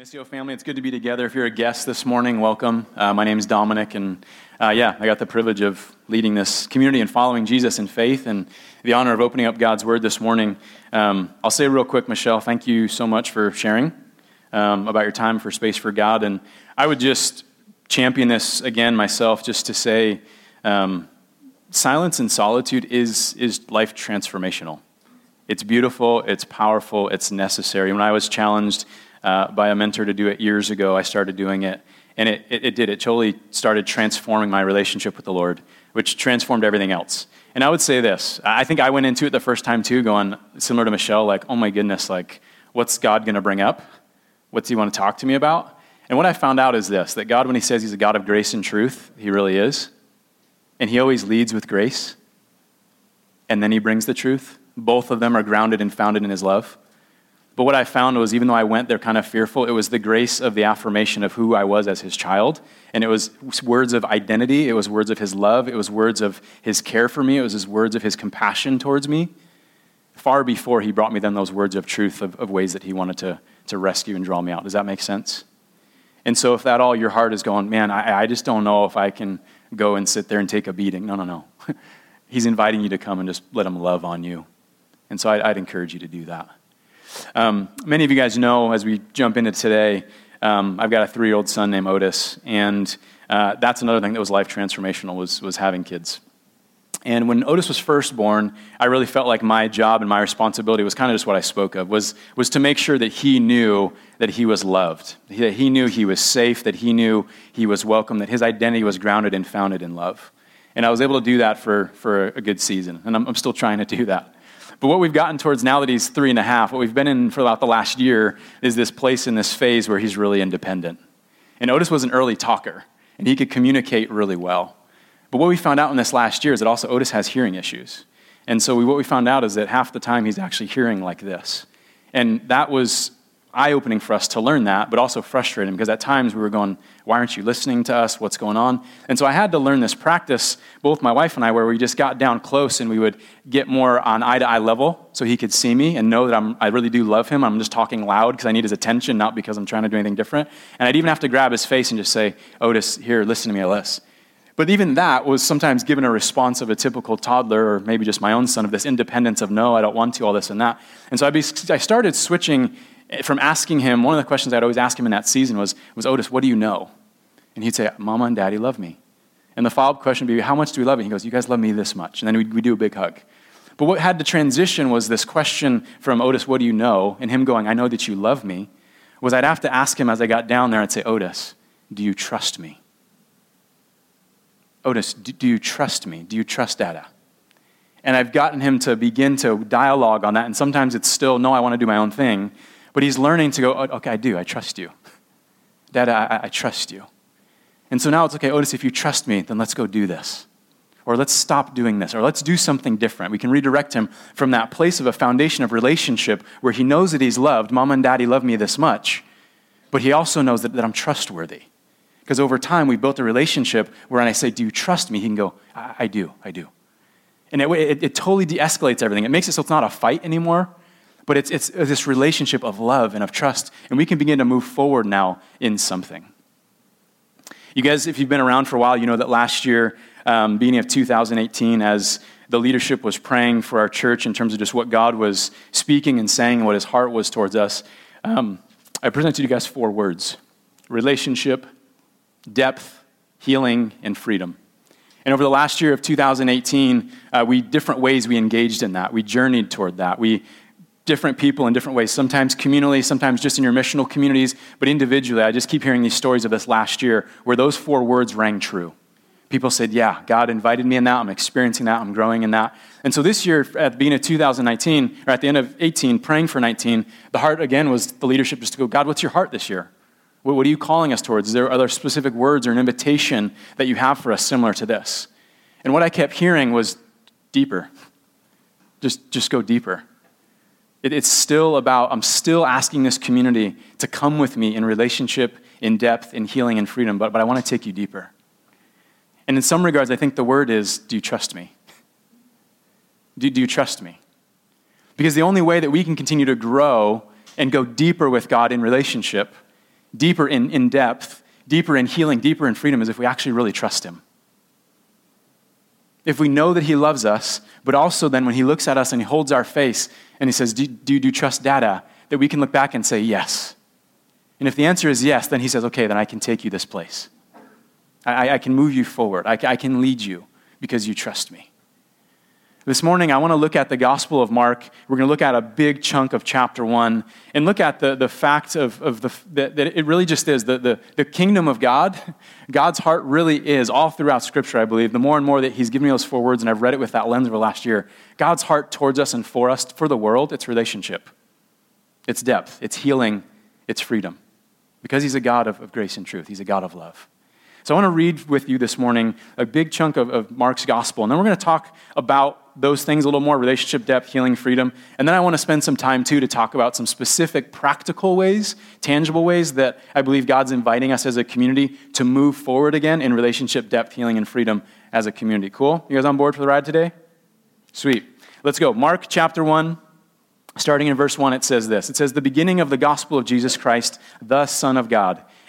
Missio family, it's good to be together. If you're a guest this morning, welcome. Uh, my name is Dominic, and uh, yeah, I got the privilege of leading this community and following Jesus in faith, and the honor of opening up God's Word this morning. Um, I'll say real quick, Michelle, thank you so much for sharing um, about your time for Space for God, and I would just champion this again myself, just to say, um, silence and solitude is is life transformational. It's beautiful, it's powerful, it's necessary. When I was challenged uh, by a mentor to do it years ago. I started doing it, and it, it, it did. It totally started transforming my relationship with the Lord, which transformed everything else. And I would say this I think I went into it the first time too, going similar to Michelle, like, oh my goodness, like, what's God going to bring up? What's He want to talk to me about? And what I found out is this that God, when He says He's a God of grace and truth, He really is. And He always leads with grace. And then He brings the truth. Both of them are grounded and founded in His love. But what I found was, even though I went there kind of fearful, it was the grace of the affirmation of who I was as his child. And it was words of identity, it was words of his love, it was words of his care for me, it was his words of his compassion towards me, far before he brought me then those words of truth of, of ways that he wanted to, to rescue and draw me out. Does that make sense? And so, if that all your heart is going, man, I, I just don't know if I can go and sit there and take a beating. No, no, no. He's inviting you to come and just let him love on you. And so, I'd, I'd encourage you to do that. Um, many of you guys know as we jump into today, um, I've got a three year old son named Otis, and uh, that's another thing that was life transformational was, was having kids. And when Otis was first born, I really felt like my job and my responsibility was kind of just what I spoke of, was, was to make sure that he knew that he was loved, that he knew he was safe, that he knew he was welcome, that his identity was grounded and founded in love. And I was able to do that for, for a good season, and I'm, I'm still trying to do that. But what we've gotten towards now that he's three and a half, what we've been in for about the last year is this place in this phase where he's really independent. And Otis was an early talker, and he could communicate really well. But what we found out in this last year is that also Otis has hearing issues. And so we, what we found out is that half the time he's actually hearing like this. And that was eye opening for us to learn that, but also frustrating because at times we were going, Why aren't you listening to us? What's going on? And so I had to learn this practice, both my wife and I, where we just got down close and we would get more on eye to eye level so he could see me and know that I'm, I really do love him. I'm just talking loud because I need his attention, not because I'm trying to do anything different. And I'd even have to grab his face and just say, Otis, here, listen to me, Alice. But even that was sometimes given a response of a typical toddler, or maybe just my own son, of this independence of no, I don't want to, all this and that. And so I started switching from asking him, one of the questions I'd always ask him in that season was, was Otis, what do you know? And he'd say, Mama and Daddy love me. And the follow up question would be, How much do we love you? He goes, You guys love me this much. And then we'd, we'd do a big hug. But what had to transition was this question from Otis, What do you know? and him going, I know that you love me. Was I'd have to ask him as I got down there, I'd say, Otis, do you trust me? Otis, do, do you trust me? Do you trust Dada? And I've gotten him to begin to dialogue on that. And sometimes it's still, No, I want to do my own thing. But he's learning to go, oh, okay, I do. I trust you. Dad, I, I trust you. And so now it's okay, Otis, if you trust me, then let's go do this. Or let's stop doing this. Or let's do something different. We can redirect him from that place of a foundation of relationship where he knows that he's loved. Mom and daddy love me this much. But he also knows that, that I'm trustworthy. Because over time, we built a relationship where when I say, Do you trust me? He can go, I, I do, I do. And it, it, it totally de escalates everything. It makes it so it's not a fight anymore, but it's, it's this relationship of love and of trust, and we can begin to move forward now in something. You guys, if you've been around for a while, you know that last year, um, beginning of 2018, as the leadership was praying for our church in terms of just what God was speaking and saying, and what his heart was towards us, um, I presented to you guys four words relationship, depth, healing, and freedom. And over the last year of 2018, uh, we different ways we engaged in that. We journeyed toward that. We different people in different ways, sometimes communally, sometimes just in your missional communities, but individually. I just keep hearing these stories of this last year where those four words rang true. People said, Yeah, God invited me in that. I'm experiencing that. I'm growing in that. And so this year, at the beginning of 2019, or at the end of 18, praying for 19, the heart again was the leadership just to go, God, what's your heart this year? What are you calling us towards? Is there other specific words or an invitation that you have for us similar to this? And what I kept hearing was deeper. Just, just go deeper. It, it's still about, I'm still asking this community to come with me in relationship, in depth, in healing and freedom, but, but I want to take you deeper. And in some regards, I think the word is do you trust me? Do, do you trust me? Because the only way that we can continue to grow and go deeper with God in relationship deeper in, in depth, deeper in healing, deeper in freedom is if we actually really trust Him. If we know that He loves us, but also then when He looks at us and He holds our face and He says, Do, do, do you trust Dada? That we can look back and say, Yes. And if the answer is yes, then He says, Okay, then I can take you this place. I, I can move you forward. I, I can lead you because you trust me. This morning, I want to look at the Gospel of Mark. We're going to look at a big chunk of chapter one and look at the, the fact of, of the, that, that it really just is the, the, the kingdom of God. God's heart really is, all throughout Scripture, I believe, the more and more that He's given me those four words, and I've read it with that lens over last year. God's heart towards us and for us, for the world, it's relationship, it's depth, it's healing, it's freedom. Because He's a God of, of grace and truth, He's a God of love. So I want to read with you this morning a big chunk of, of Mark's gospel, and then we're going to talk about those things a little more relationship depth, healing, freedom. And then I want to spend some time too to talk about some specific practical ways, tangible ways that I believe God's inviting us as a community to move forward again in relationship depth, healing, and freedom as a community. Cool? You guys on board for the ride today? Sweet. Let's go. Mark chapter 1, starting in verse 1, it says this It says, The beginning of the gospel of Jesus Christ, the Son of God.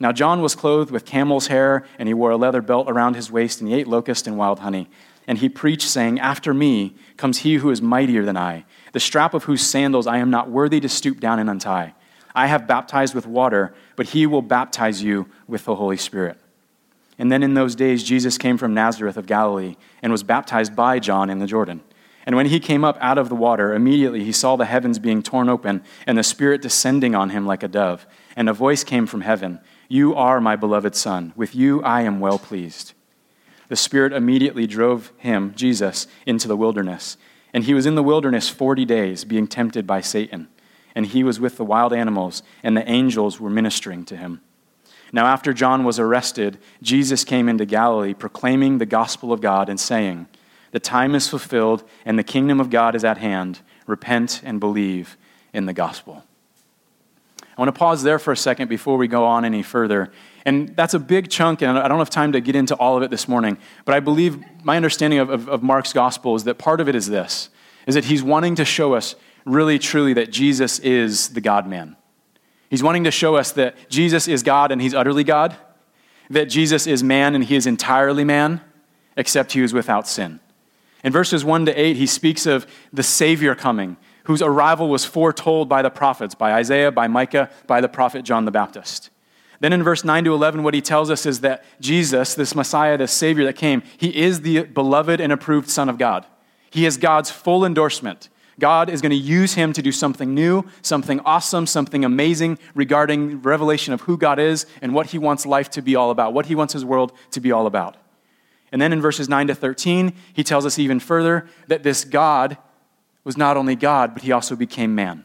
Now, John was clothed with camel's hair, and he wore a leather belt around his waist, and he ate locust and wild honey. And he preached, saying, After me comes he who is mightier than I the strap of whose sandals I am not worthy to stoop down and untie. I have baptized with water, but he will baptize you with the Holy Spirit. And then in those days, Jesus came from Nazareth of Galilee and was baptized by John in the Jordan. And when he came up out of the water, immediately he saw the heavens being torn open and the Spirit descending on him like a dove. And a voice came from heaven You are my beloved Son. With you I am well pleased. The Spirit immediately drove him, Jesus, into the wilderness and he was in the wilderness 40 days, being tempted by Satan. And he was with the wild animals, and the angels were ministering to him. Now, after John was arrested, Jesus came into Galilee, proclaiming the gospel of God and saying, The time is fulfilled, and the kingdom of God is at hand. Repent and believe in the gospel. I want to pause there for a second before we go on any further. And that's a big chunk, and I don't have time to get into all of it this morning. But I believe my understanding of, of, of Mark's gospel is that part of it is this is that he's wanting to show us really truly that Jesus is the God man. He's wanting to show us that Jesus is God and he's utterly God, that Jesus is man and he is entirely man, except he was without sin. In verses 1 to 8, he speaks of the Savior coming, whose arrival was foretold by the prophets, by Isaiah, by Micah, by the prophet John the Baptist. Then in verse 9 to 11, what he tells us is that Jesus, this Messiah, this Savior that came, he is the beloved and approved Son of God. He is God's full endorsement. God is going to use him to do something new, something awesome, something amazing regarding revelation of who God is and what he wants life to be all about, what he wants his world to be all about. And then in verses 9 to 13, he tells us even further that this God was not only God, but he also became man.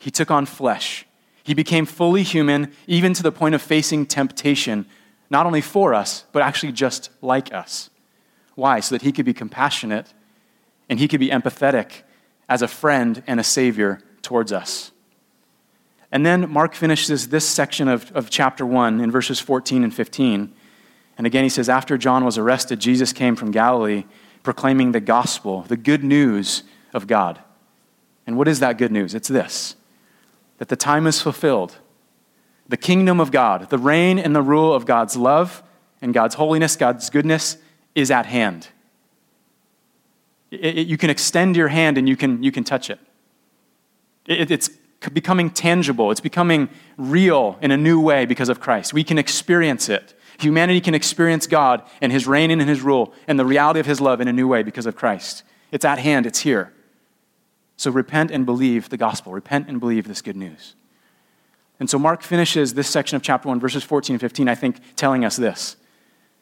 He took on flesh. He became fully human, even to the point of facing temptation, not only for us, but actually just like us. Why? So that he could be compassionate and he could be empathetic as a friend and a savior towards us. And then Mark finishes this section of, of chapter 1 in verses 14 and 15. And again, he says, After John was arrested, Jesus came from Galilee proclaiming the gospel, the good news of God. And what is that good news? It's this that the time is fulfilled. The kingdom of God, the reign and the rule of God's love and God's holiness, God's goodness is at hand. It, it, you can extend your hand and you can, you can touch it. it. It's becoming tangible, it's becoming real in a new way because of Christ. We can experience it. Humanity can experience God and His reign and His rule and the reality of His love in a new way because of Christ. It's at hand, it's here. So repent and believe the gospel. Repent and believe this good news. And so Mark finishes this section of chapter 1, verses 14 and 15, I think, telling us this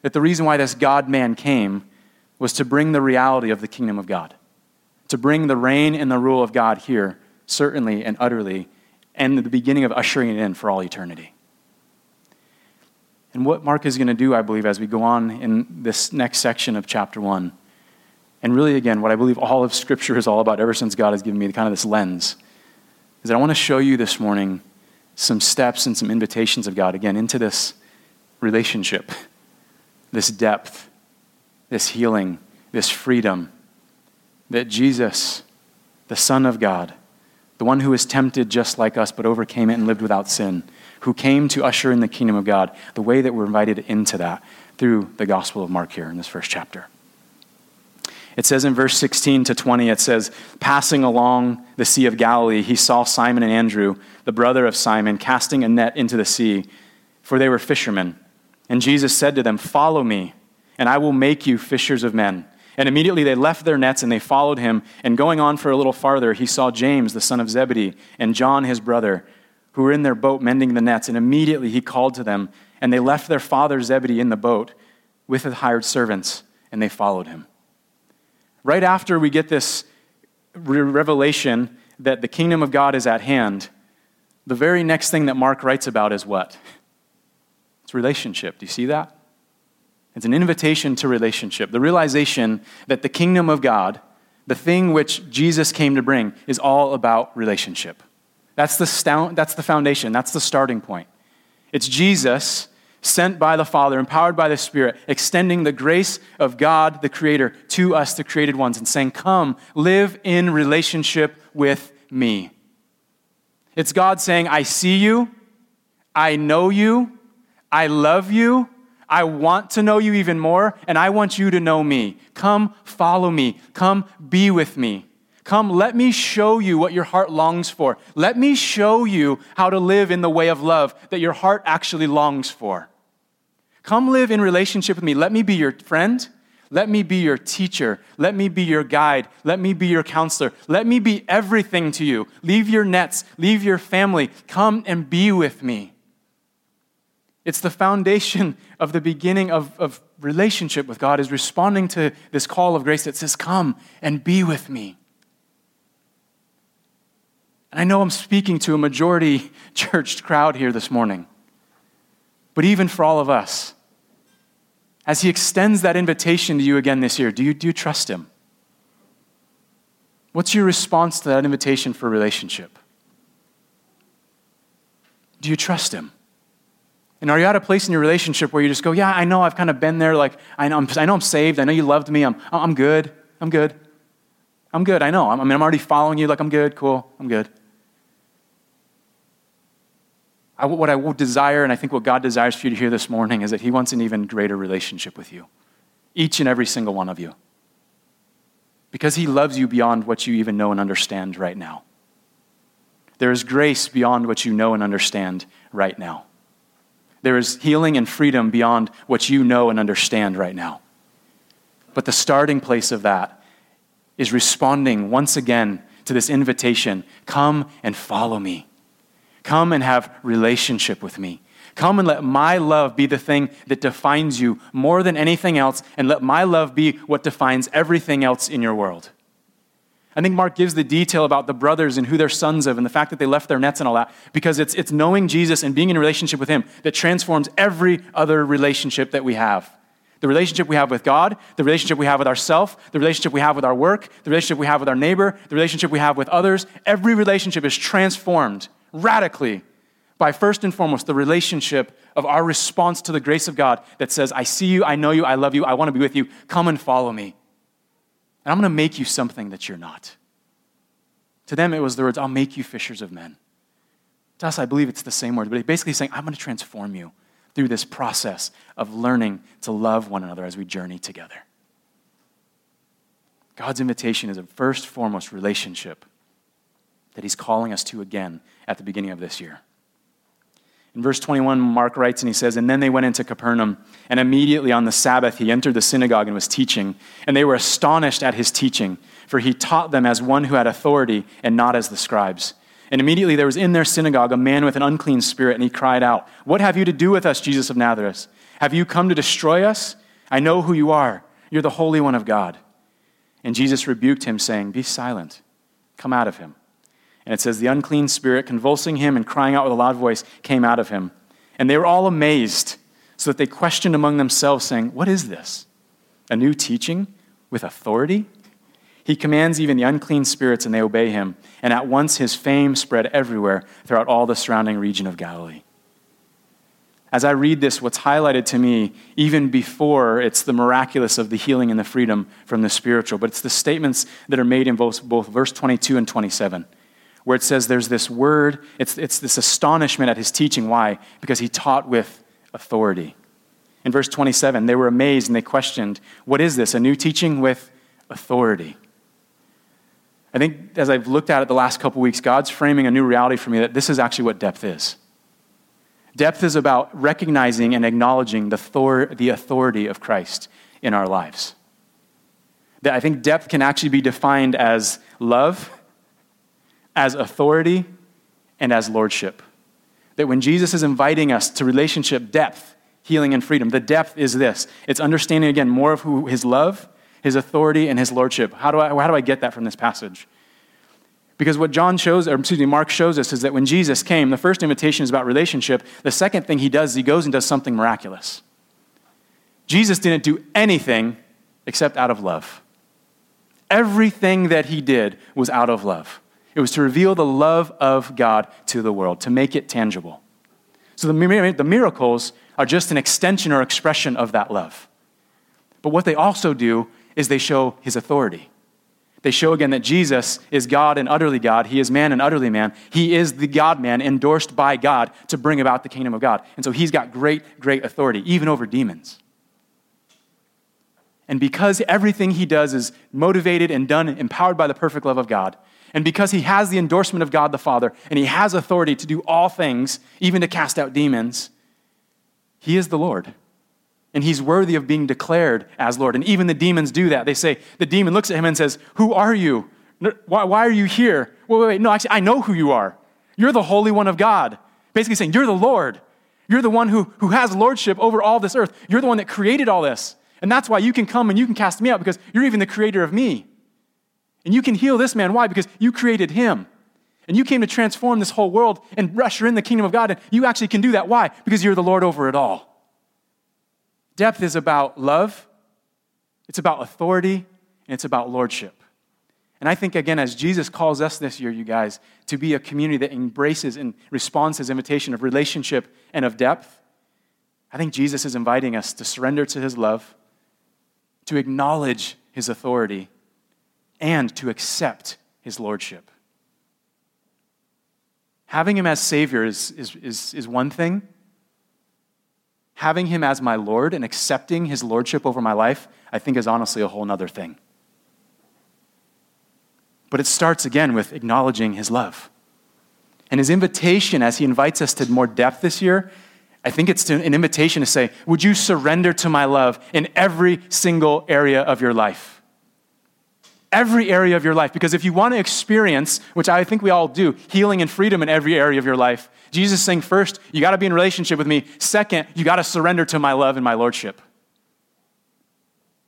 that the reason why this God man came was to bring the reality of the kingdom of God, to bring the reign and the rule of God here, certainly and utterly, and the beginning of ushering it in for all eternity. And what Mark is going to do, I believe, as we go on in this next section of chapter 1, and really, again, what I believe all of Scripture is all about ever since God has given me kind of this lens, is that I want to show you this morning some steps and some invitations of God, again, into this relationship, this depth, this healing, this freedom that Jesus, the Son of God, the one who was tempted just like us but overcame it and lived without sin, who came to usher in the kingdom of God, the way that we're invited into that through the Gospel of Mark here in this first chapter. It says in verse 16 to 20, it says, Passing along the Sea of Galilee, he saw Simon and Andrew, the brother of Simon, casting a net into the sea, for they were fishermen. And Jesus said to them, Follow me, and I will make you fishers of men. And immediately they left their nets and they followed him. And going on for a little farther, he saw James, the son of Zebedee, and John, his brother, who were in their boat mending the nets. And immediately he called to them, and they left their father Zebedee in the boat with the hired servants, and they followed him. Right after we get this revelation that the kingdom of God is at hand, the very next thing that Mark writes about is what? It's relationship. Do you see that? It's an invitation to relationship. The realization that the kingdom of God, the thing which Jesus came to bring, is all about relationship. That's the, that's the foundation, that's the starting point. It's Jesus sent by the Father, empowered by the Spirit, extending the grace of God, the Creator, to us, the created ones, and saying, Come, live in relationship with me. It's God saying, I see you, I know you, I love you, I want to know you even more, and I want you to know me. Come, follow me. Come, be with me. Come, let me show you what your heart longs for. Let me show you how to live in the way of love that your heart actually longs for. Come live in relationship with me. Let me be your friend. Let me be your teacher. Let me be your guide. Let me be your counselor. Let me be everything to you. Leave your nets. Leave your family. Come and be with me. It's the foundation of the beginning of, of relationship with God, is responding to this call of grace that says, Come and be with me. And I know I'm speaking to a majority church crowd here this morning. But even for all of us, as He extends that invitation to you again this year, do you, do you trust Him? What's your response to that invitation for relationship? Do you trust Him? And are you at a place in your relationship where you just go, Yeah, I know I've kind of been there. Like, I know I'm, I know I'm saved. I know you loved me. I'm, I'm good. I'm good. I'm good. I know. I mean, I'm already following you. Like, I'm good. Cool. I'm good. I, what I desire, and I think what God desires for you to hear this morning, is that He wants an even greater relationship with you, each and every single one of you. Because He loves you beyond what you even know and understand right now. There is grace beyond what you know and understand right now. There is healing and freedom beyond what you know and understand right now. But the starting place of that is responding once again to this invitation come and follow me. Come and have relationship with me. Come and let my love be the thing that defines you more than anything else, and let my love be what defines everything else in your world. I think Mark gives the detail about the brothers and who they're sons of and the fact that they left their nets and all that because it's, it's knowing Jesus and being in relationship with Him that transforms every other relationship that we have. The relationship we have with God, the relationship we have with ourselves, the relationship we have with our work, the relationship we have with our neighbor, the relationship we have with others. Every relationship is transformed radically by first and foremost the relationship of our response to the grace of God that says, I see you, I know you, I love you, I want to be with you, come and follow me. And I'm going to make you something that you're not. To them, it was the words, I'll make you fishers of men. To us, I believe it's the same word, but basically saying, I'm going to transform you through this process of learning to love one another as we journey together. God's invitation is a first foremost relationship that he's calling us to again at the beginning of this year. In verse 21, Mark writes and he says, And then they went into Capernaum, and immediately on the Sabbath he entered the synagogue and was teaching. And they were astonished at his teaching, for he taught them as one who had authority and not as the scribes. And immediately there was in their synagogue a man with an unclean spirit, and he cried out, What have you to do with us, Jesus of Nazareth? Have you come to destroy us? I know who you are. You're the Holy One of God. And Jesus rebuked him, saying, Be silent. Come out of him. And it says, The unclean spirit, convulsing him and crying out with a loud voice, came out of him. And they were all amazed. so that they questioned among themselves, saying, What is this? A new teaching with authority? He commands even the unclean spirits, and they obey him. And at once his fame spread everywhere throughout all the surrounding region of Galilee. As I read this, what's highlighted to me, even before it's the miraculous of the healing and the freedom from the spiritual, but it's the statements that are made in both, both verse 22 and 27, where it says there's this word, it's, it's this astonishment at his teaching. Why? Because he taught with authority. In verse 27, they were amazed and they questioned, What is this? A new teaching with authority. I think as I've looked at it the last couple weeks, God's framing a new reality for me that this is actually what depth is. Depth is about recognizing and acknowledging the, thor- the authority of Christ in our lives. That I think depth can actually be defined as love, as authority, and as lordship. That when Jesus is inviting us to relationship depth, healing, and freedom, the depth is this it's understanding again more of who his love his authority, and his lordship. How do I, how do I get that from this passage? Because what John shows, or excuse me, Mark shows us is that when Jesus came, the first invitation is about relationship. The second thing he does is he goes and does something miraculous. Jesus didn't do anything except out of love. Everything that he did was out of love. It was to reveal the love of God to the world, to make it tangible. So the, the miracles are just an extension or expression of that love. But what they also do is they show his authority. They show again that Jesus is God and utterly God. He is man and utterly man. He is the God man endorsed by God to bring about the kingdom of God. And so he's got great, great authority, even over demons. And because everything he does is motivated and done, empowered by the perfect love of God, and because he has the endorsement of God the Father, and he has authority to do all things, even to cast out demons, he is the Lord and he's worthy of being declared as Lord. And even the demons do that. They say, the demon looks at him and says, Who are you? Why, why are you here? Wait, wait, wait. No, actually, I know who you are. You're the Holy One of God. Basically saying, You're the Lord. You're the one who, who has lordship over all this earth. You're the one that created all this. And that's why you can come and you can cast me out because you're even the creator of me. And you can heal this man. Why? Because you created him. And you came to transform this whole world and usher in the kingdom of God. And you actually can do that. Why? Because you're the Lord over it all. Depth is about love, it's about authority, and it's about lordship. And I think, again, as Jesus calls us this year, you guys, to be a community that embraces and responds to his invitation of relationship and of depth, I think Jesus is inviting us to surrender to his love, to acknowledge his authority, and to accept his lordship. Having him as Savior is, is, is, is one thing, having him as my Lord and accepting his lordship over my life, I think is honestly a whole other thing. But it starts again with acknowledging his love. And his invitation, as he invites us to more depth this year, I think it's an invitation to say, Would you surrender to my love in every single area of your life? Every area of your life. Because if you want to experience, which I think we all do, healing and freedom in every area of your life, Jesus is saying, first, you got to be in relationship with me. Second, you got to surrender to my love and my lordship.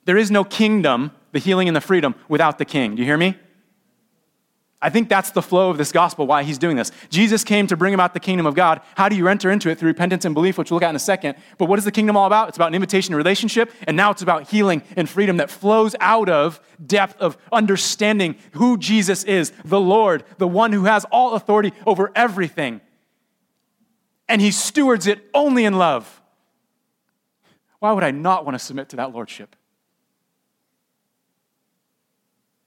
There is no kingdom, the healing and the freedom, without the king. Do you hear me? I think that's the flow of this gospel, why he's doing this. Jesus came to bring about the kingdom of God. How do you enter into it? Through repentance and belief, which we'll look at in a second. But what is the kingdom all about? It's about an invitation to relationship, and now it's about healing and freedom that flows out of depth of understanding who Jesus is, the Lord, the one who has all authority over everything. And he stewards it only in love. Why would I not want to submit to that lordship?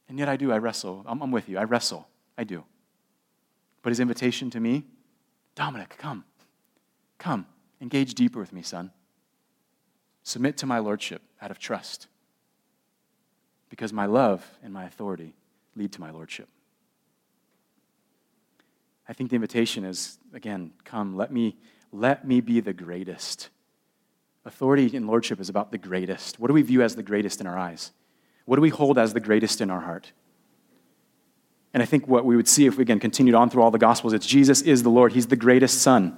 And yet I do. I wrestle. I'm, I'm with you. I wrestle. I do. But his invitation to me Dominic, come. Come. Engage deeper with me, son. Submit to my lordship out of trust. Because my love and my authority lead to my lordship. I think the invitation is again, come, let me let me be the greatest. Authority and lordship is about the greatest. What do we view as the greatest in our eyes? What do we hold as the greatest in our heart? And I think what we would see if we again continued on through all the Gospels, it's Jesus is the Lord. He's the greatest Son.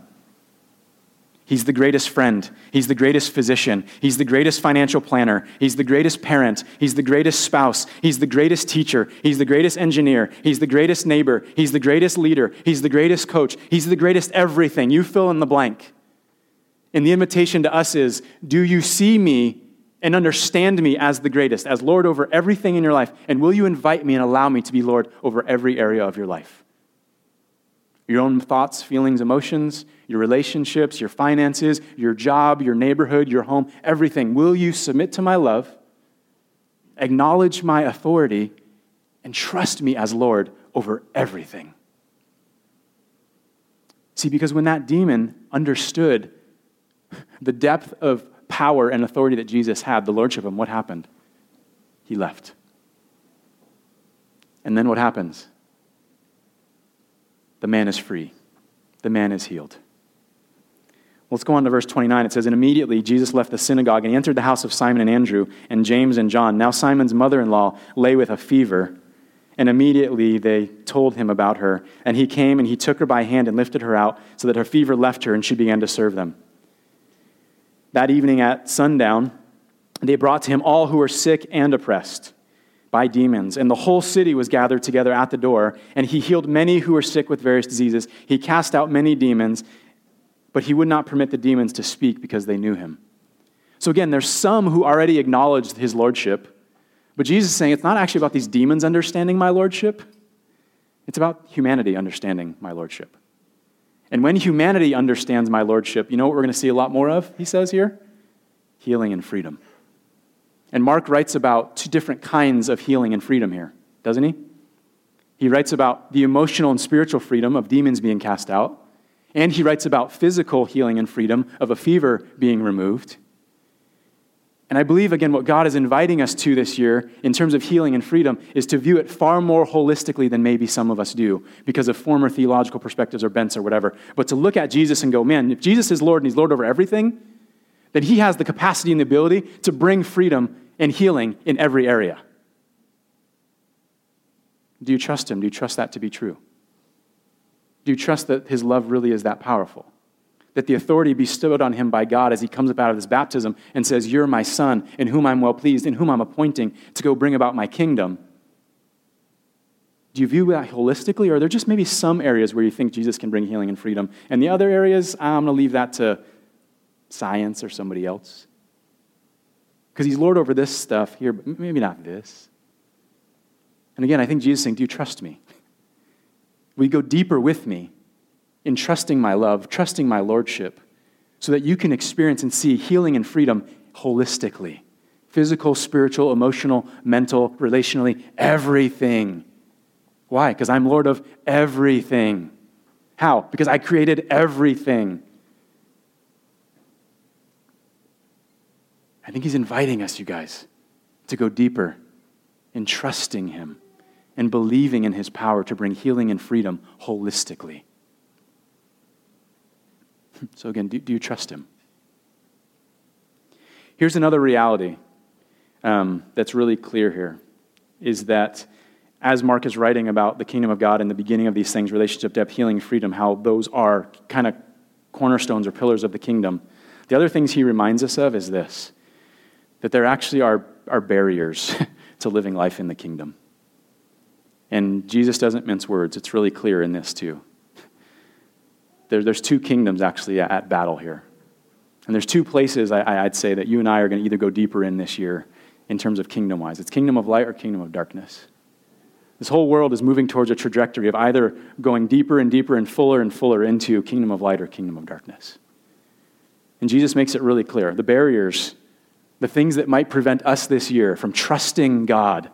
He's the greatest friend. He's the greatest physician. He's the greatest financial planner. He's the greatest parent. He's the greatest spouse. He's the greatest teacher. He's the greatest engineer. He's the greatest neighbor. He's the greatest leader. He's the greatest coach. He's the greatest everything. You fill in the blank. And the invitation to us is do you see me and understand me as the greatest, as Lord over everything in your life? And will you invite me and allow me to be Lord over every area of your life? Your own thoughts, feelings, emotions, your relationships, your finances, your job, your neighborhood, your home, everything. Will you submit to my love, acknowledge my authority, and trust me as Lord over everything? See, because when that demon understood the depth of power and authority that Jesus had, the lordship of him, what happened? He left. And then what happens? The man is free. The man is healed. Let's go on to verse 29. It says, And immediately Jesus left the synagogue and he entered the house of Simon and Andrew and James and John. Now Simon's mother in law lay with a fever, and immediately they told him about her. And he came and he took her by hand and lifted her out so that her fever left her and she began to serve them. That evening at sundown, they brought to him all who were sick and oppressed by demons, and the whole city was gathered together at the door. And he healed many who were sick with various diseases. He cast out many demons, but he would not permit the demons to speak because they knew him. So again, there's some who already acknowledged his lordship, but Jesus is saying it's not actually about these demons understanding my lordship, it's about humanity understanding my lordship. And when humanity understands my lordship, you know what we're going to see a lot more of, he says here? Healing and freedom. And Mark writes about two different kinds of healing and freedom here, doesn't he? He writes about the emotional and spiritual freedom of demons being cast out, and he writes about physical healing and freedom of a fever being removed. And I believe, again, what God is inviting us to this year in terms of healing and freedom is to view it far more holistically than maybe some of us do because of former theological perspectives or bents or whatever. But to look at Jesus and go, man, if Jesus is Lord and He's Lord over everything, then He has the capacity and the ability to bring freedom and healing in every area. Do you trust Him? Do you trust that to be true? Do you trust that His love really is that powerful? That the authority bestowed on him by God as he comes up out of this baptism and says, You're my son, in whom I'm well pleased, in whom I'm appointing to go bring about my kingdom. Do you view that holistically, or are there just maybe some areas where you think Jesus can bring healing and freedom? And the other areas, I'm going to leave that to science or somebody else. Because he's Lord over this stuff here, but maybe not this. And again, I think Jesus is saying, Do you trust me? You go deeper with me? In trusting my love, trusting my lordship, so that you can experience and see healing and freedom holistically physical, spiritual, emotional, mental, relationally, everything. Why? Because I'm Lord of everything. How? Because I created everything. I think He's inviting us, you guys, to go deeper in trusting Him and believing in His power to bring healing and freedom holistically. So, again, do, do you trust him? Here's another reality um, that's really clear here is that as Mark is writing about the kingdom of God and the beginning of these things, relationship, depth, healing, freedom, how those are kind of cornerstones or pillars of the kingdom, the other things he reminds us of is this that there actually are, are barriers to living life in the kingdom. And Jesus doesn't mince words, it's really clear in this too there, there's two kingdoms actually at, at, battle here. And there's two places I, I'd say that you and I are going to either go deeper in this year in terms of kingdom wise it's kingdom of light or kingdom of darkness. This whole world is moving towards a trajectory of either going deeper and deeper and fuller and fuller into kingdom of light or kingdom of darkness. And Jesus makes it really clear. The barriers, the things that might prevent us this year from trusting God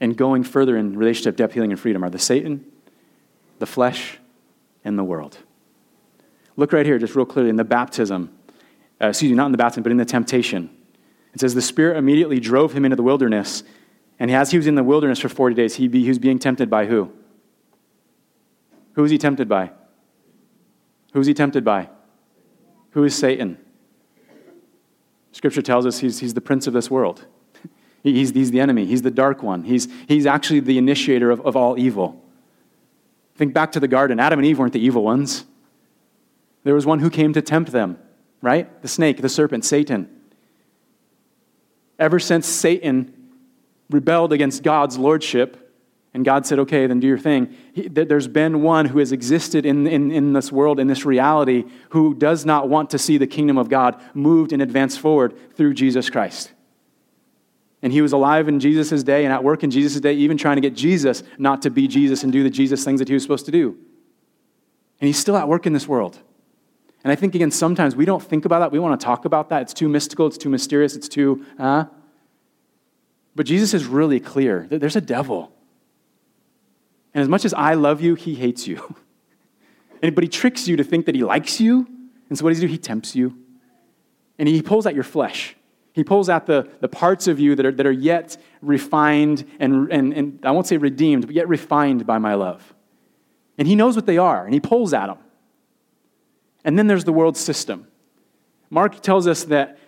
and going further in relationship, depth, healing, and freedom are the Satan, the flesh, in the world. Look right here, just real clearly, in the baptism. Uh, excuse me, not in the baptism, but in the temptation. It says, The Spirit immediately drove him into the wilderness. And as he was in the wilderness for 40 days, he, be, he was being tempted by who? Who was he tempted by? Who was he tempted by? Who is Satan? Scripture tells us he's, he's the prince of this world. He's, he's the enemy. He's the dark one. He's, he's actually the initiator of, of all evil. Think back to the garden. Adam and Eve weren't the evil ones. There was one who came to tempt them, right? The snake, the serpent, Satan. Ever since Satan rebelled against God's lordship And God said, okay, then do your thing. He, there's been one who has existed in, in, in this world, in this reality, who does not want to see the kingdom of God moved and advanced forward through Jesus Christ. And he was alive in Jesus' day and at work in Jesus' day, even trying to get Jesus not to be Jesus and do the Jesus things that he was supposed to do. And he's still at work in this world. And I think, again, sometimes we don't think about that. We want to talk about that. It's too mystical, it's too mysterious, it's too, uh. But Jesus is really clear that there's a devil. And as much as I love you, he hates you. and, but he tricks you to think that he likes you. And so what does he do? He tempts you. And he pulls at your flesh. He pulls out the, the parts of you that are, that are yet refined and, and, and I won't say redeemed, but yet refined by my love. And he knows what they are, and he pulls at them. And then there's the world system. Mark tells us that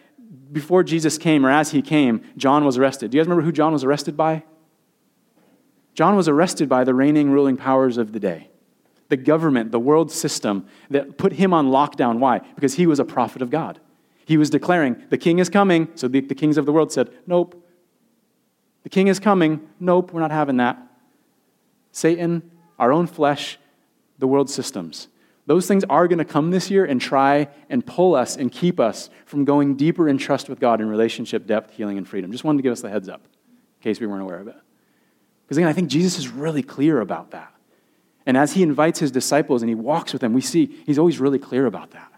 before Jesus came, or as he came, John was arrested. Do you guys remember who John was arrested by? John was arrested by the reigning, ruling powers of the day. The government, the world system that put him on lockdown. Why? Because he was a prophet of God. He was declaring, The king is coming. So the, the kings of the world said, Nope. The king is coming. Nope, we're not having that. Satan, our own flesh, the world systems. Those things are going to come this year and try and pull us and keep us from going deeper in trust with God in relationship, depth, healing, and freedom. Just wanted to give us the heads up in case we weren't aware of it. Because again, I think Jesus is really clear about that. And as he invites his disciples and he walks with them, we see he's always really clear about that.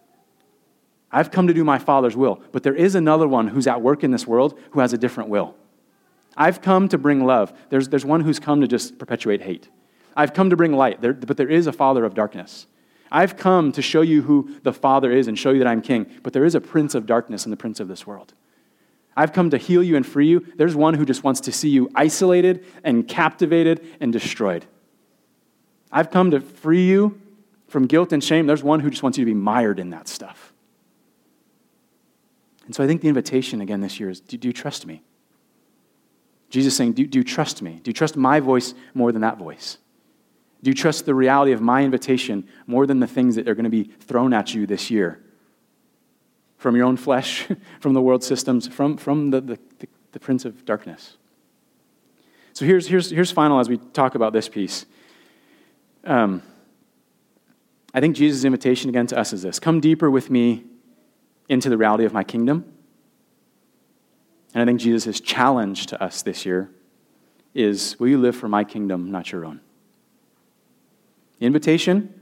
I've come to do my Father's will, but there is another one who's at work in this world who has a different will. I've come to bring love. There's, there's one who's come to just perpetuate hate. I've come to bring light, there, but there is a father of darkness. I've come to show you who the Father is and show you that I'm king, but there is a prince of darkness and the prince of this world. I've come to heal you and free you. There's one who just wants to see you isolated and captivated and destroyed. I've come to free you from guilt and shame. There's one who just wants you to be mired in that stuff. And so I think the invitation again this year is do, do you trust me? Jesus saying, do, do you trust me? Do you trust my voice more than that voice? Do you trust the reality of my invitation more than the things that are going to be thrown at you this year? From your own flesh, from the world systems, from, from the, the, the, the prince of darkness. So here's, here's, here's final as we talk about this piece. Um, I think Jesus' invitation again to us is this Come deeper with me into the reality of my kingdom. And I think Jesus' challenge to us this year is Will you live for my kingdom, not your own? Invitation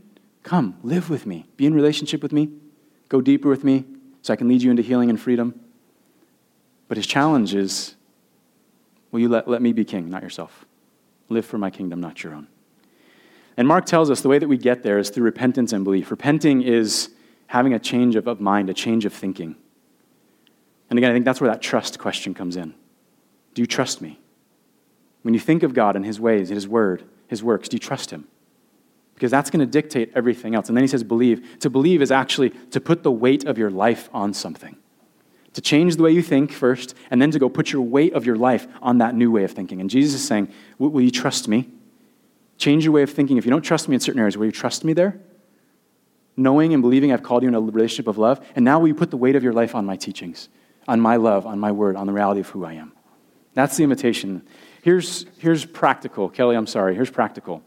come, live with me, be in relationship with me, go deeper with me so I can lead you into healing and freedom. But his challenge is Will you let, let me be king, not yourself? Live for my kingdom, not your own. And Mark tells us the way that we get there is through repentance and belief. Repenting is having a change of, of mind, a change of thinking. And again, I think that's where that trust question comes in. Do you trust me? When you think of God and His ways, His word, His works, do you trust Him? Because that's going to dictate everything else. And then He says, believe. To believe is actually to put the weight of your life on something. To change the way you think first, and then to go put your weight of your life on that new way of thinking. And Jesus is saying, Will you trust me? Change your way of thinking. If you don't trust me in certain areas, will you trust me there? Knowing and believing I've called you in a relationship of love, and now will you put the weight of your life on my teachings, on my love, on my word, on the reality of who I am? That's the invitation. Here's, here's practical. Kelly, I'm sorry. Here's practical.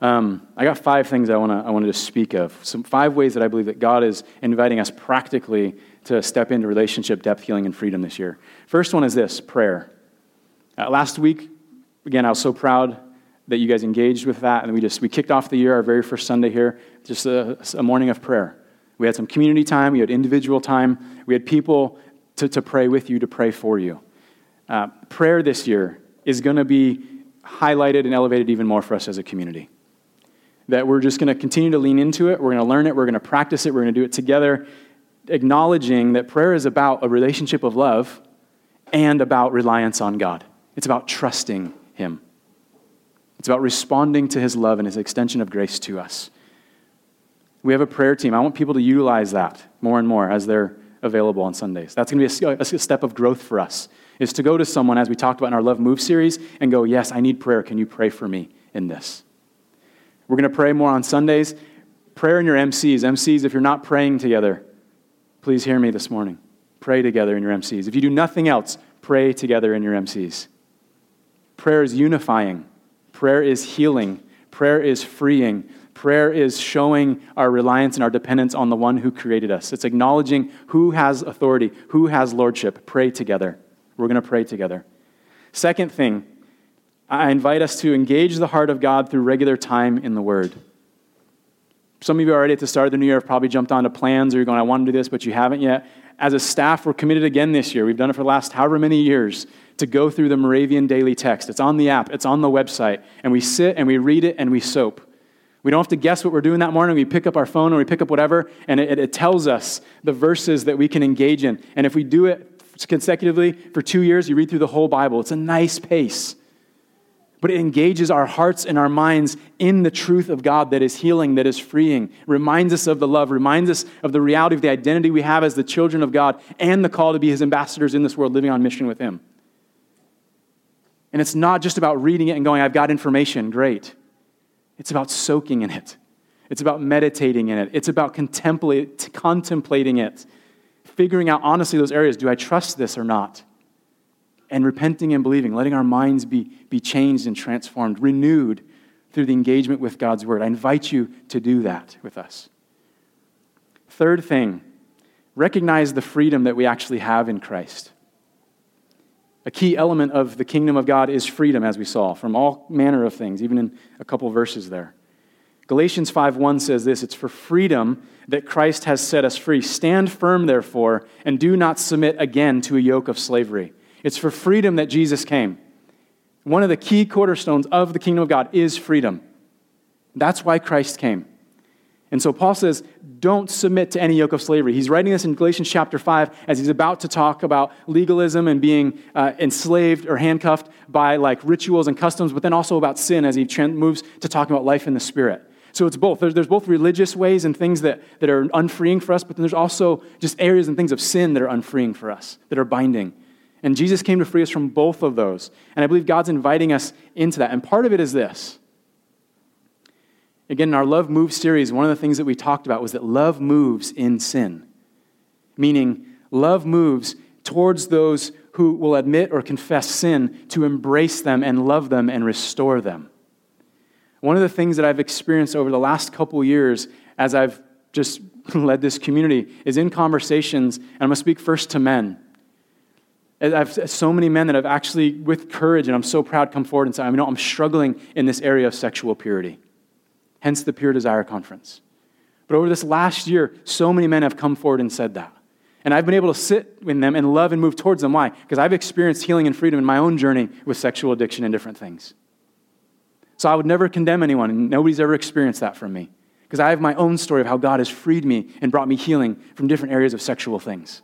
Um, I got five things I, wanna, I wanted to speak of. Some five ways that I believe that God is inviting us practically to step into relationship, depth, healing, and freedom this year. First one is this prayer. Uh, last week, again, I was so proud that you guys engaged with that. And we just we kicked off the year, our very first Sunday here, just a, a morning of prayer. We had some community time, we had individual time, we had people to, to pray with you, to pray for you. Uh, prayer this year is going to be highlighted and elevated even more for us as a community. That we're just going to continue to lean into it, we're going to learn it, we're going to practice it, we're going to do it together, acknowledging that prayer is about a relationship of love and about reliance on God. It's about trusting Him. It's about responding to his love and his extension of grace to us. We have a prayer team. I want people to utilize that more and more as they're available on Sundays. That's going to be a, a step of growth for us, is to go to someone, as we talked about in our Love Move series, and go, Yes, I need prayer. Can you pray for me in this? We're going to pray more on Sundays. Prayer in your MCs. MCs, if you're not praying together, please hear me this morning. Pray together in your MCs. If you do nothing else, pray together in your MCs. Prayer is unifying, prayer is healing, prayer is freeing. Prayer is showing our reliance and our dependence on the one who created us. It's acknowledging who has authority, who has lordship. Pray together. We're going to pray together. Second thing, I invite us to engage the heart of God through regular time in the Word. Some of you already at the start of the new year have probably jumped onto plans or you're going, I want to do this, but you haven't yet. As a staff, we're committed again this year. We've done it for the last however many years to go through the Moravian Daily Text. It's on the app, it's on the website, and we sit and we read it and we soap. We don't have to guess what we're doing that morning. We pick up our phone or we pick up whatever, and it, it tells us the verses that we can engage in. And if we do it consecutively for two years, you read through the whole Bible. It's a nice pace but it engages our hearts and our minds in the truth of God that is healing, that is freeing, reminds us of the love, reminds us of the reality of the identity we have as the children of God and the call to be his ambassadors in this world, living on mission with him. And it's not just about reading it and going, I've got information, great. It's about soaking in it. It's about meditating in it. It's about contemplating it, figuring out honestly those areas do I trust this or not? and repenting and believing, letting our minds be, be changed and transformed, renewed through the engagement with God's Word. I invite you to do that with us. Third thing, recognize the freedom that we actually have in Christ. A key element of the kingdom of God is freedom, as we saw, from all manner of things, even in a couple verses there. Galatians 5:1 says this, it's for freedom that Christ has set us free. Stand firm therefore and do not submit again to a yoke of slavery. It's for freedom that Jesus came. One of the key cornerstones of the kingdom of God is freedom. That's why Christ came. And so Paul says, don't submit to any yoke of slavery. He's writing this in Galatians chapter 5 as he's about to talk about legalism and being uh, enslaved or handcuffed by like rituals and customs, but then also about sin as he moves to talking about life in the Spirit. So it's both. There's, there's both religious ways and things that, that are unfreeing for us, but then there's also just areas and things of sin that are unfreeing for us, that are binding. And Jesus came to free us from both of those. And I believe God's inviting us into that. And part of it is this. Again, in our Love Moves series, one of the things that we talked about was that love moves in sin. Meaning, love moves towards those who will admit or confess sin to embrace them and love them and restore them. One of the things that I've experienced over the last couple years as I've just led this community is in conversations, and I'm going to speak first to men I have so many men that have actually, with courage, and I'm so proud, come forward and say, I know I'm struggling in this area of sexual purity. Hence the Pure Desire Conference. But over this last year, so many men have come forward and said that. And I've been able to sit with them and love and move towards them. Why? Because I've experienced healing and freedom in my own journey with sexual addiction and different things. So I would never condemn anyone, and nobody's ever experienced that from me. Because I have my own story of how God has freed me and brought me healing from different areas of sexual things.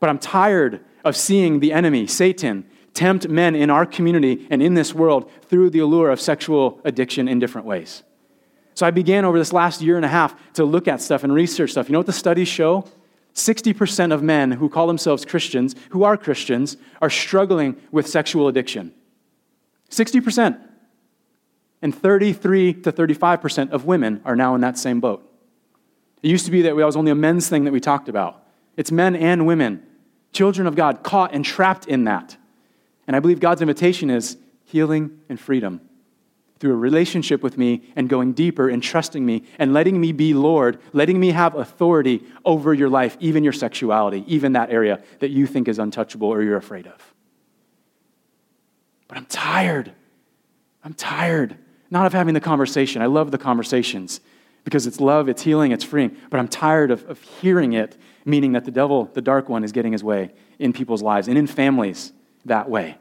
But I'm tired of seeing the enemy, Satan, tempt men in our community and in this world through the allure of sexual addiction in different ways. So I began over this last year and a half to look at stuff and research stuff. You know what the studies show? 60% of men who call themselves Christians, who are Christians, are struggling with sexual addiction. 60%. And 33 to 35% of women are now in that same boat. It used to be that it was only a men's thing that we talked about. It's men and women children of God caught and trapped in that. And I believe God's invitation is healing and freedom through a relationship with me and going deeper and trusting me and letting me be Lord, letting me have authority over your life, even your sexuality, even that area that you think is untouchable or you're afraid of. But I'm tired. I'm tired. Not of having the conversation. I love the conversations because it's love, it's healing, it's freeing. But I'm tired of, of hearing it meaning that the devil, the dark one, is getting his way in people's lives and in families that way.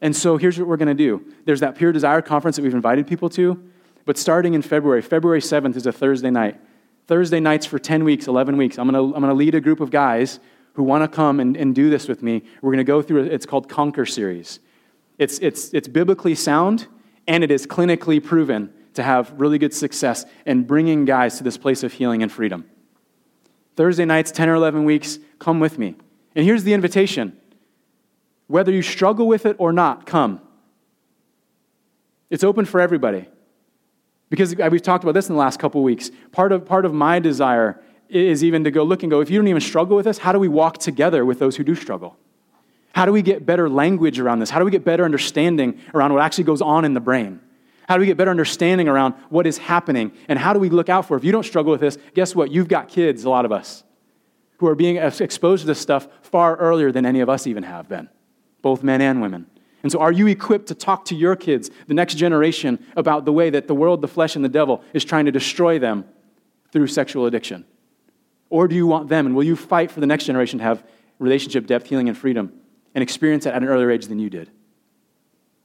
And so here's what we're going to do there's that Pure Desire conference that we've invited people to, but starting in February, February 7th is a Thursday night. Thursday nights for 10 weeks, 11 weeks. I'm going to, I'm going to lead a group of guys who want to come and, and do this with me. We're going to go through, it's called Conquer Series. It's, it's, it's biblically sound and it is clinically proven to have really good success in bringing guys to this place of healing and freedom. Thursday nights, 10 or 11 weeks, come with me. And here's the invitation whether you struggle with it or not, come. It's open for everybody. Because we've talked about this in the last couple weeks. Part of, part of my desire is even to go look and go, if you don't even struggle with this, how do we walk together with those who do struggle? How do we get better language around this? How do we get better understanding around what actually goes on in the brain? How do we get better understanding around what is happening? And how do we look out for? If you don't struggle with this, guess what? You've got kids, a lot of us, who are being exposed to this stuff far earlier than any of us even have been, both men and women. And so, are you equipped to talk to your kids, the next generation, about the way that the world, the flesh, and the devil is trying to destroy them through sexual addiction? Or do you want them, and will you fight for the next generation to have relationship depth, healing, and freedom and experience that at an earlier age than you did?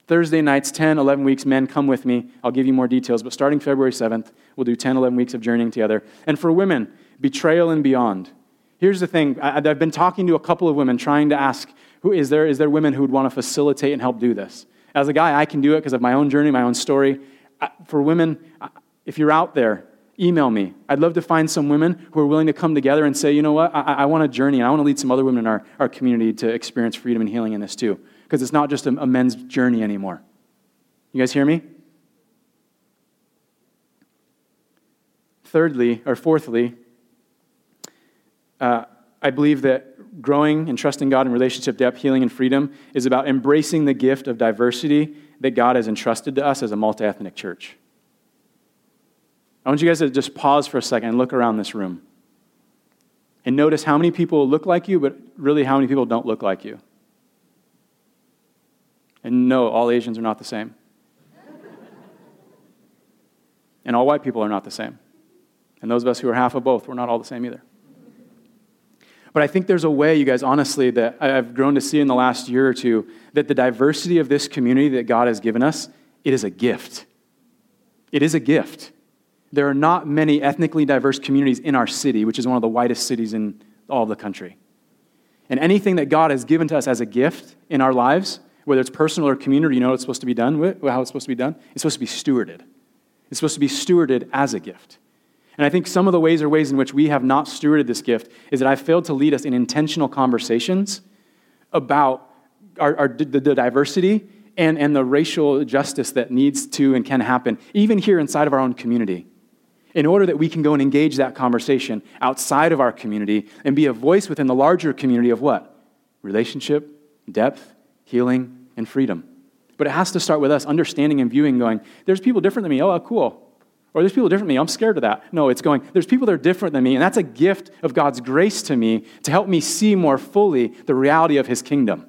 Thursday nights, 10, 11 weeks, men, come with me. I'll give you more details, but starting February 7th, we'll do 10, 11 weeks of journeying together. And for women, betrayal and beyond. Here's the thing I, have been talking to a couple of women trying to ask who, is, there, is there women who would want to facilitate and help do this? As a guy, I can do it because of my own journey, my own story. For women, if you're out there, email me. I'd love to find some women who are willing to come together and say, you know what, I, I want to journey and I want to lead some other women in our, our community to experience freedom and healing in this too because it's not just a, a men's journey anymore. You guys hear me? Thirdly, or fourthly, uh, I believe that growing and trusting God in relationship depth, healing, and freedom is about embracing the gift of diversity that God has entrusted to us as a multi ethnic church. I want you guys to just pause for a second and look around this room and notice how many people look like you, but really how many people don't look like you. And no, all Asians are not the same. and all white people are not the same. And those of us who are half of both, we're not all the same either. But I think there's a way, you guys, honestly, that I've grown to see in the last year or two that the diversity of this community that God has given us, it is a gift. It is a gift. There are not many ethnically diverse communities in our city, which is one of the whitest cities in all of the country. And anything that God has given to us as a gift in our lives, whether it's personal or community, you know it's supposed to be done with, how it's supposed to be done? It's supposed to be stewarded. It's supposed to be stewarded as a gift. And I think some of the ways or ways in which we have not stewarded this gift is that I've failed to lead us in intentional conversations about our, our the, the diversity and, and the racial justice that needs to and can happen, even here inside of our own community, in order that we can go and engage that conversation outside of our community and be a voice within the larger community of what? Relationship, depth, healing, and freedom. But it has to start with us understanding and viewing, going, there's people different than me. Oh, cool. Or there's people different than me. I'm scared of that. No, it's going, there's people that are different than me, and that's a gift of God's grace to me to help me see more fully the reality of His kingdom.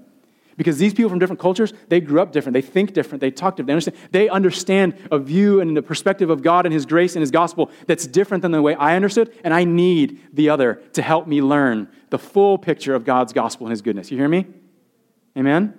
Because these people from different cultures, they grew up different. They think different. They talk different. They understand, they understand a view and the perspective of God and His grace and His gospel that's different than the way I understood, and I need the other to help me learn the full picture of God's gospel and His goodness. You hear me? Amen?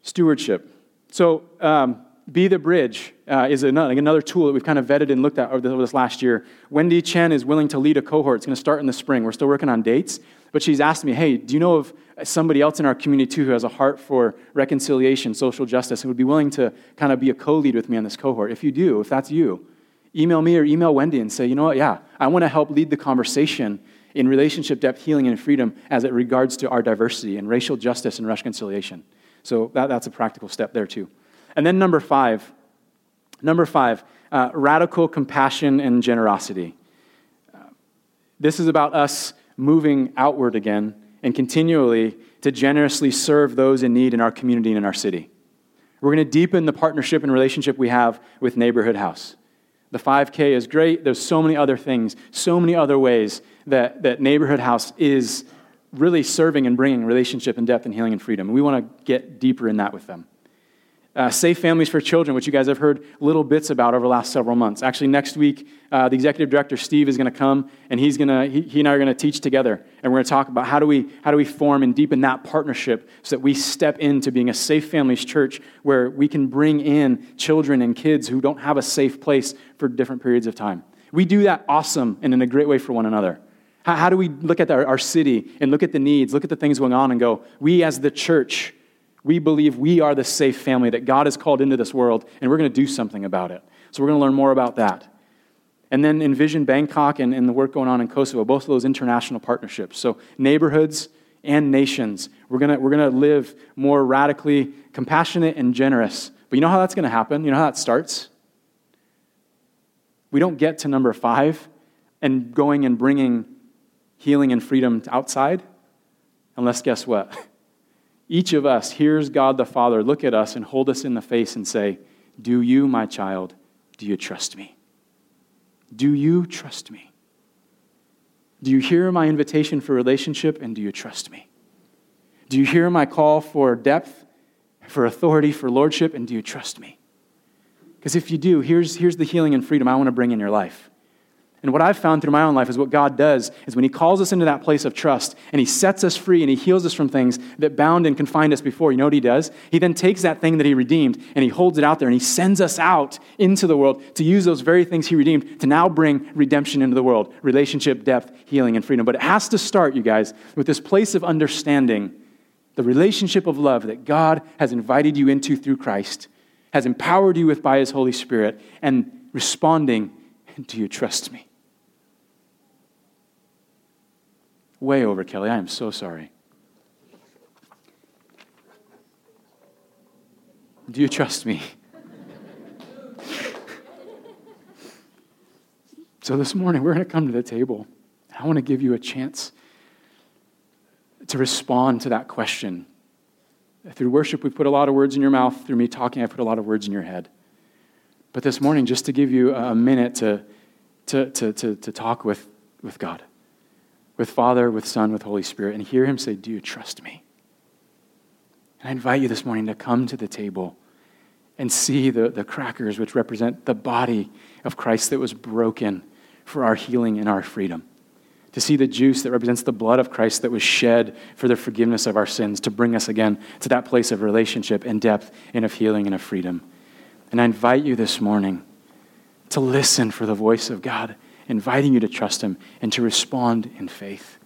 Stewardship. So, um, Be the Bridge uh, is another, like another tool that we've kind of vetted and looked at over this last year. Wendy Chen is willing to lead a cohort. It's going to start in the spring. We're still working on dates, but she's asked me, hey, do you know of somebody else in our community too who has a heart for reconciliation, social justice, and would be willing to kind of be a co lead with me on this cohort? If you do, if that's you, email me or email Wendy and say, you know what, yeah, I want to help lead the conversation in relationship depth, healing, and freedom as it regards to our diversity and racial justice and reconciliation. So that, that's a practical step there, too. And then number five, number five, uh, radical compassion and generosity. Uh, this is about us moving outward again and continually to generously serve those in need in our community and in our city. We're going to deepen the partnership and relationship we have with Neighborhood House. The 5K is great. There's so many other things, so many other ways that, that Neighborhood House is really serving and bringing relationship and depth and healing and freedom. We want to get deeper in that with them. Uh, Safe Families for Children, which you guys have heard little bits about over the last several months. Actually, next week, uh, the executive director, Steve, is going to come, and he's to, he, he and I are going to teach together. And we're going to talk about how do, we, how do we form and deepen that partnership so that we step into being a Safe Families church where we can bring in children and kids who don't have a safe place for different periods of time. We do that awesome and in a great way for one another. How, how do we look at our, our city and look at the needs, look at the things going on, and go, we as the church, we believe we are the safe family that God has called into this world, and we're going to do something about it. So we're going to learn more about that. And then envision Bangkok and, and the work going on in Kosovo, both of those international partnerships. So neighborhoods and nations. We're going we're going to live more radically compassionate and generous. But you know how that's going to happen? You know how that starts? We don't get to number five and going and bringing healing and freedom outside unless guess what? Each of us hears God the Father look at us and hold us in the face and say, Do you, my child, do you trust me? Do you trust me? Do you hear my invitation for relationship and do you trust me? Do you hear my call for depth, for authority, for lordship, and do you trust me? Because if you do, here's, here's the healing and freedom I want to bring in your life. And what I've found through my own life is what God does is when He calls us into that place of trust and He sets us free and He heals us from things that bound and confined us before, you know what He does? He then takes that thing that He redeemed and He holds it out there and He sends us out into the world to use those very things He redeemed to now bring redemption into the world relationship, depth, healing, and freedom. But it has to start, you guys, with this place of understanding the relationship of love that God has invited you into through Christ, has empowered you with by His Holy Spirit, and responding, Do you trust me? Way over, Kelly. I am so sorry. Do you trust me? so this morning, we're going to come to the table. I want to give you a chance to respond to that question. Through worship, we put a lot of words in your mouth. Through me talking, I put a lot of words in your head. But this morning, just to give you a minute to, to, to, to, to talk with, with God with Father, with Son, with Holy Spirit, and hear Him say, Do you trust me? And I invite you this morning to come to the table and see the, the crackers, which represent the body of Christ that was broken for our healing and our freedom. To see the juice that represents the blood of Christ that was shed for the forgiveness of our sins, to bring us again to that place of relationship and depth and of healing and of freedom. And I invite you this morning to listen for the voice of God inviting you to trust Him and to respond in faith.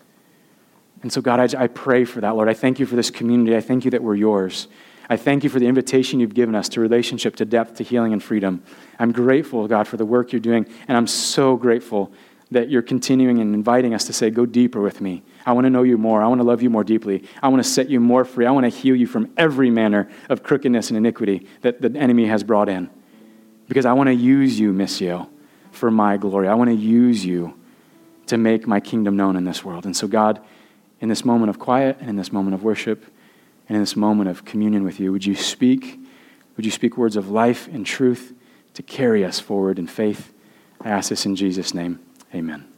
And so, God, I, I pray for that, Lord. I thank you for this community. I thank you that we're yours. I thank you for the invitation you've given us to relationship, to depth, to healing, and freedom. I'm grateful, God, for the work you're doing, and I'm so grateful that you're continuing and inviting us to say, Go deeper with me. I want to know you more. I want to love you more deeply. I want to set you more free. I want to heal you from every manner of crookedness and iniquity that the enemy has brought in. Because I want to use you, Missio for my glory. I want to use you to make my kingdom known in this world. And so, God, in this moment of quiet and in this moment of worship and in this moment of communion with you, would you speak? Would you speak words of life and truth to carry us forward in faith? I ask this in Jesus' name. Amen.